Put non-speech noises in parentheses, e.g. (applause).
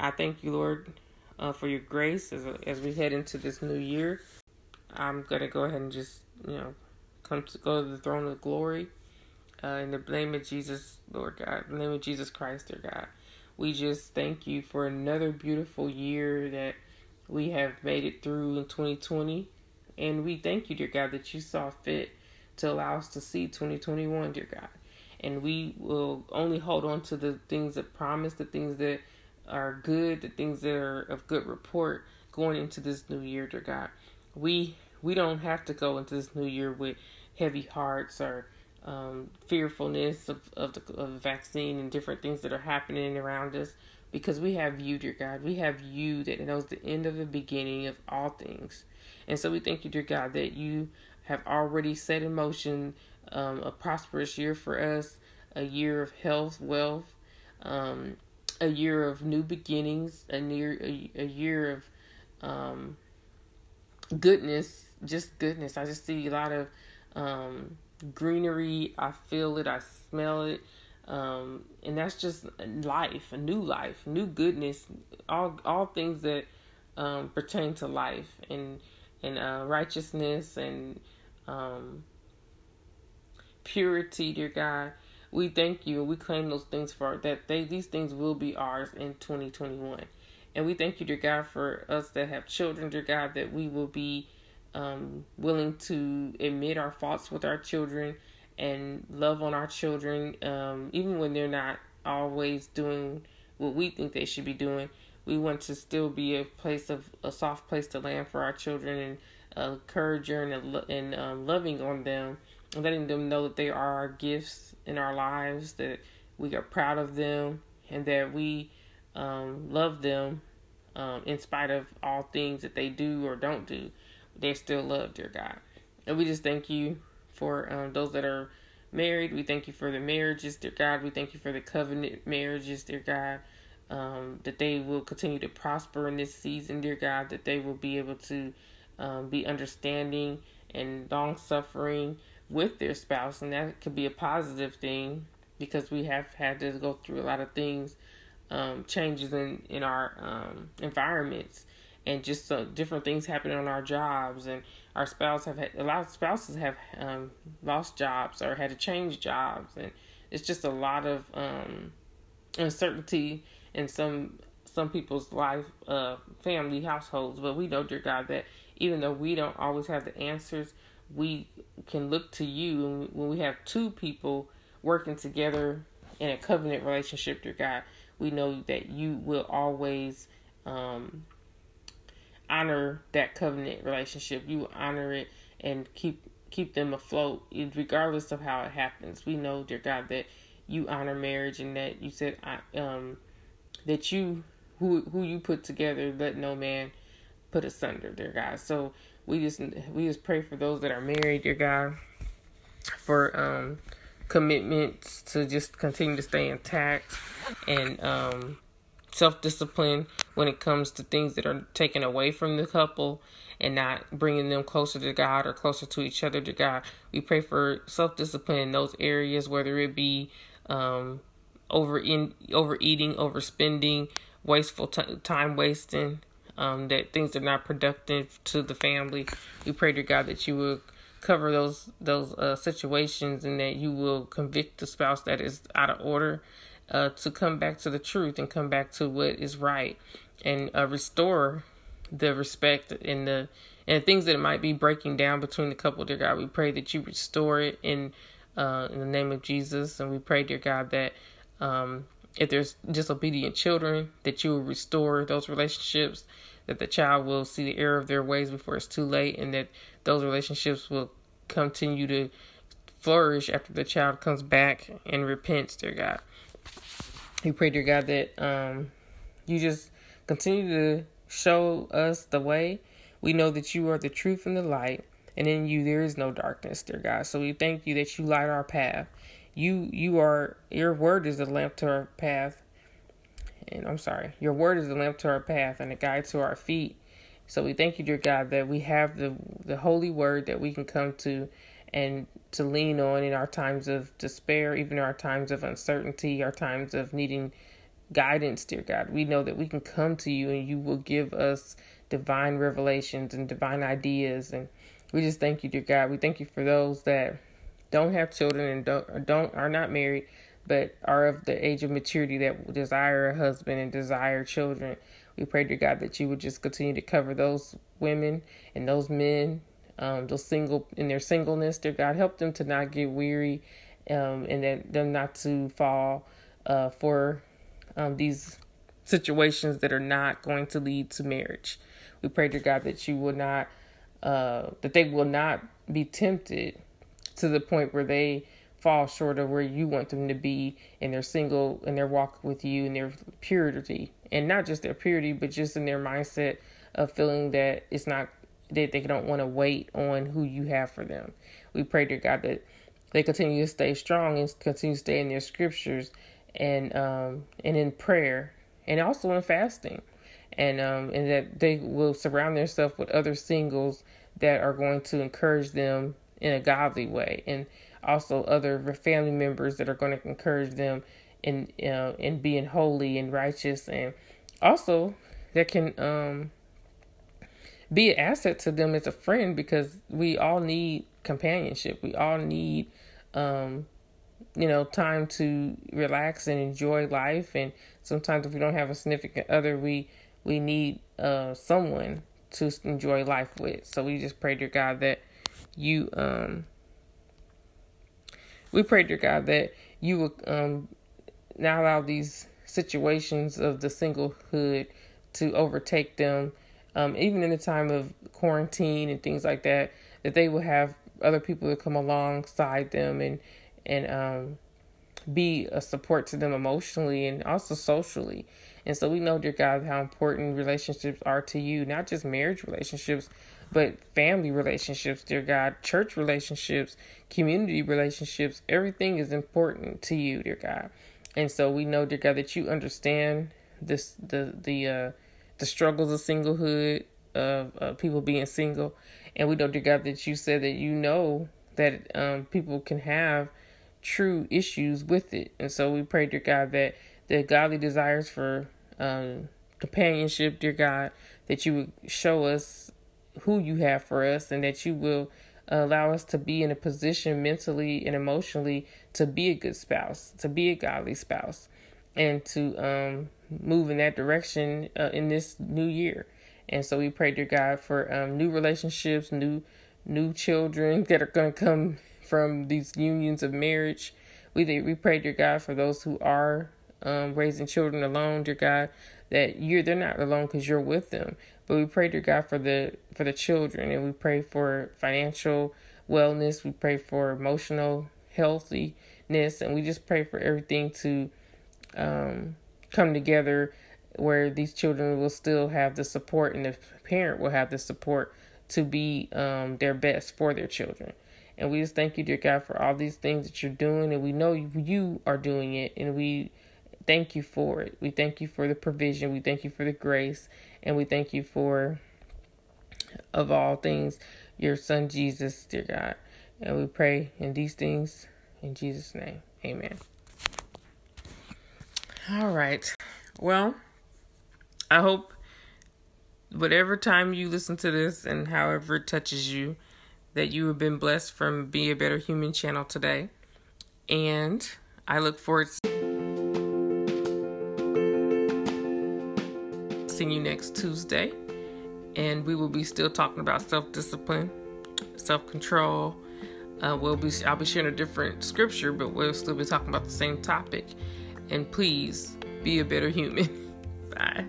I thank you, Lord, uh, for your grace as, as we head into this new year. I'm going to go ahead and just, you know, come to go to the throne of glory. Uh, in the name of Jesus, Lord God, in the name of Jesus Christ, dear God, we just thank you for another beautiful year that we have made it through in 2020. And we thank you, dear God, that you saw fit to allow us to see 2021, dear God. And we will only hold on to the things that promise, the things that are good, the things that are of good report going into this new year, dear God. We we don't have to go into this new year with heavy hearts or um, fearfulness of, of the, of the vaccine and different things that are happening around us because we have you, dear God. We have you that knows the end of the beginning of all things. And so we thank you, dear God, that you have already set in motion um, a prosperous year for us, a year of health, wealth, um, a year of new beginnings, a year, a, a year of um, goodness, just goodness. I just see a lot of um, greenery. I feel it. I smell it. Um, and that's just life, a new life, new goodness, all all things that um, pertain to life and and uh, righteousness and um, purity, dear God. We thank you we claim those things for that. They these things will be ours in 2021, and we thank you, dear God, for us that have children, dear God, that we will be um, willing to admit our faults with our children and love on our children, um, even when they're not always doing what we think they should be doing. We want to still be a place of a soft place to land for our children and uh, and, and um, loving on them, letting them know that they are gifts in our lives, that we are proud of them, and that we um, love them um, in spite of all things that they do or don't do they're still loved, dear God. And we just thank you for um, those that are married. We thank you for the marriages, dear God. We thank you for the covenant marriages, dear God. Um, that they will continue to prosper in this season, dear God. That they will be able to um, be understanding and long suffering with their spouse, and that could be a positive thing because we have had to go through a lot of things, um, changes in in our um, environments and just uh, different things happening on our jobs and our spouse have had a lot of spouses have um, lost jobs or had to change jobs and it's just a lot of um, uncertainty in some some people's life uh, family households but we know dear god that even though we don't always have the answers we can look to you when we have two people working together in a covenant relationship dear god we know that you will always um, honor that covenant relationship. You honor it and keep keep them afloat, regardless of how it happens. We know, dear God, that you honor marriage and that you said um, that you who who you put together, let no man put asunder, dear God. So we just we just pray for those that are married, dear God, for um commitments to just continue to stay intact and um self discipline when it comes to things that are taken away from the couple and not bringing them closer to God or closer to each other to God. We pray for self discipline in those areas, whether it be um, over in overeating, overspending, wasteful t- time wasting, um, that things are not productive to the family. We pray to God that you will cover those those uh, situations and that you will convict the spouse that is out of order uh, to come back to the truth and come back to what is right and uh, restore the respect and the and things that might be breaking down between the couple, dear God. We pray that you restore it in uh, in the name of Jesus, and we pray, dear God, that um, if there's disobedient children, that you will restore those relationships, that the child will see the error of their ways before it's too late, and that those relationships will continue to flourish after the child comes back and repents, dear God. We pray, dear God, that um, you just continue to show us the way. We know that you are the truth and the light, and in you there is no darkness, dear God. So we thank you that you light our path. You you are your word is the lamp to our path. And I'm sorry, your word is the lamp to our path and a guide to our feet. So we thank you, dear God, that we have the the holy word that we can come to and to lean on in our times of despair, even our times of uncertainty, our times of needing guidance, dear God. We know that we can come to you and you will give us divine revelations and divine ideas. And we just thank you, dear God. We thank you for those that don't have children and don't don't are not married, but are of the age of maturity that desire a husband and desire children. We pray, to God, that you would just continue to cover those women and those men, um, those single in their singleness, dear God. Help them to not get weary, um, and that them not to fall uh, for um, these situations that are not going to lead to marriage. We pray to God that you will not, uh, that they will not be tempted to the point where they fall short of where you want them to be in their single in their walk with you in their purity. And not just their purity but just in their mindset of feeling that it's not that they don't want to wait on who you have for them. We pray to god that they continue to stay strong and continue to stay in their scriptures and um and in prayer and also in fasting. And um and that they will surround themselves with other singles that are going to encourage them in a godly way and also other family members that are going to encourage them in uh, in being holy and righteous and also that can um be an asset to them as a friend because we all need companionship we all need um you know, time to relax and enjoy life. And sometimes if we don't have a significant other, we we need uh someone to enjoy life with. So we just pray to God that you um we pray to God that you will um not allow these situations of the singlehood to overtake them um even in the time of quarantine and things like that that they will have other people to come alongside them and and um, be a support to them emotionally and also socially. And so we know, dear God, how important relationships are to you, not just marriage relationships, but family relationships, dear God, church relationships, community relationships. Everything is important to you, dear God. And so we know, dear God, that you understand this the the uh the struggles of singlehood, of uh, people being single. And we know, dear God, that you said that you know that um, people can have true issues with it. And so we pray, dear God, that the godly desires for um, companionship, dear God, that you would show us who you have for us and that you will allow us to be in a position mentally and emotionally to be a good spouse, to be a godly spouse, and to um, move in that direction uh, in this new year. And so we pray, dear God, for um, new relationships, new new children (laughs) that are going to come from these unions of marriage. We we pray, dear God, for those who are um, raising children alone, dear God, that you're they're not alone because you're with them. But we pray, dear God, for the for the children, and we pray for financial wellness. We pray for emotional healthiness, and we just pray for everything to um, come together where these children will still have the support, and the parent will have the support to be um, their best for their children. And we just thank you, dear God, for all these things that you're doing. And we know you are doing it. And we thank you for it. We thank you for the provision. We thank you for the grace. And we thank you for, of all things, your son Jesus, dear God. And we pray in these things in Jesus' name. Amen. All right. Well, I hope whatever time you listen to this and however it touches you, that you have been blessed from Be a Better Human channel today. And I look forward to you next Tuesday. And we will be still talking about self discipline, self control. Uh, we'll be I'll be sharing a different scripture, but we'll still be talking about the same topic. And please be a better human. (laughs) Bye.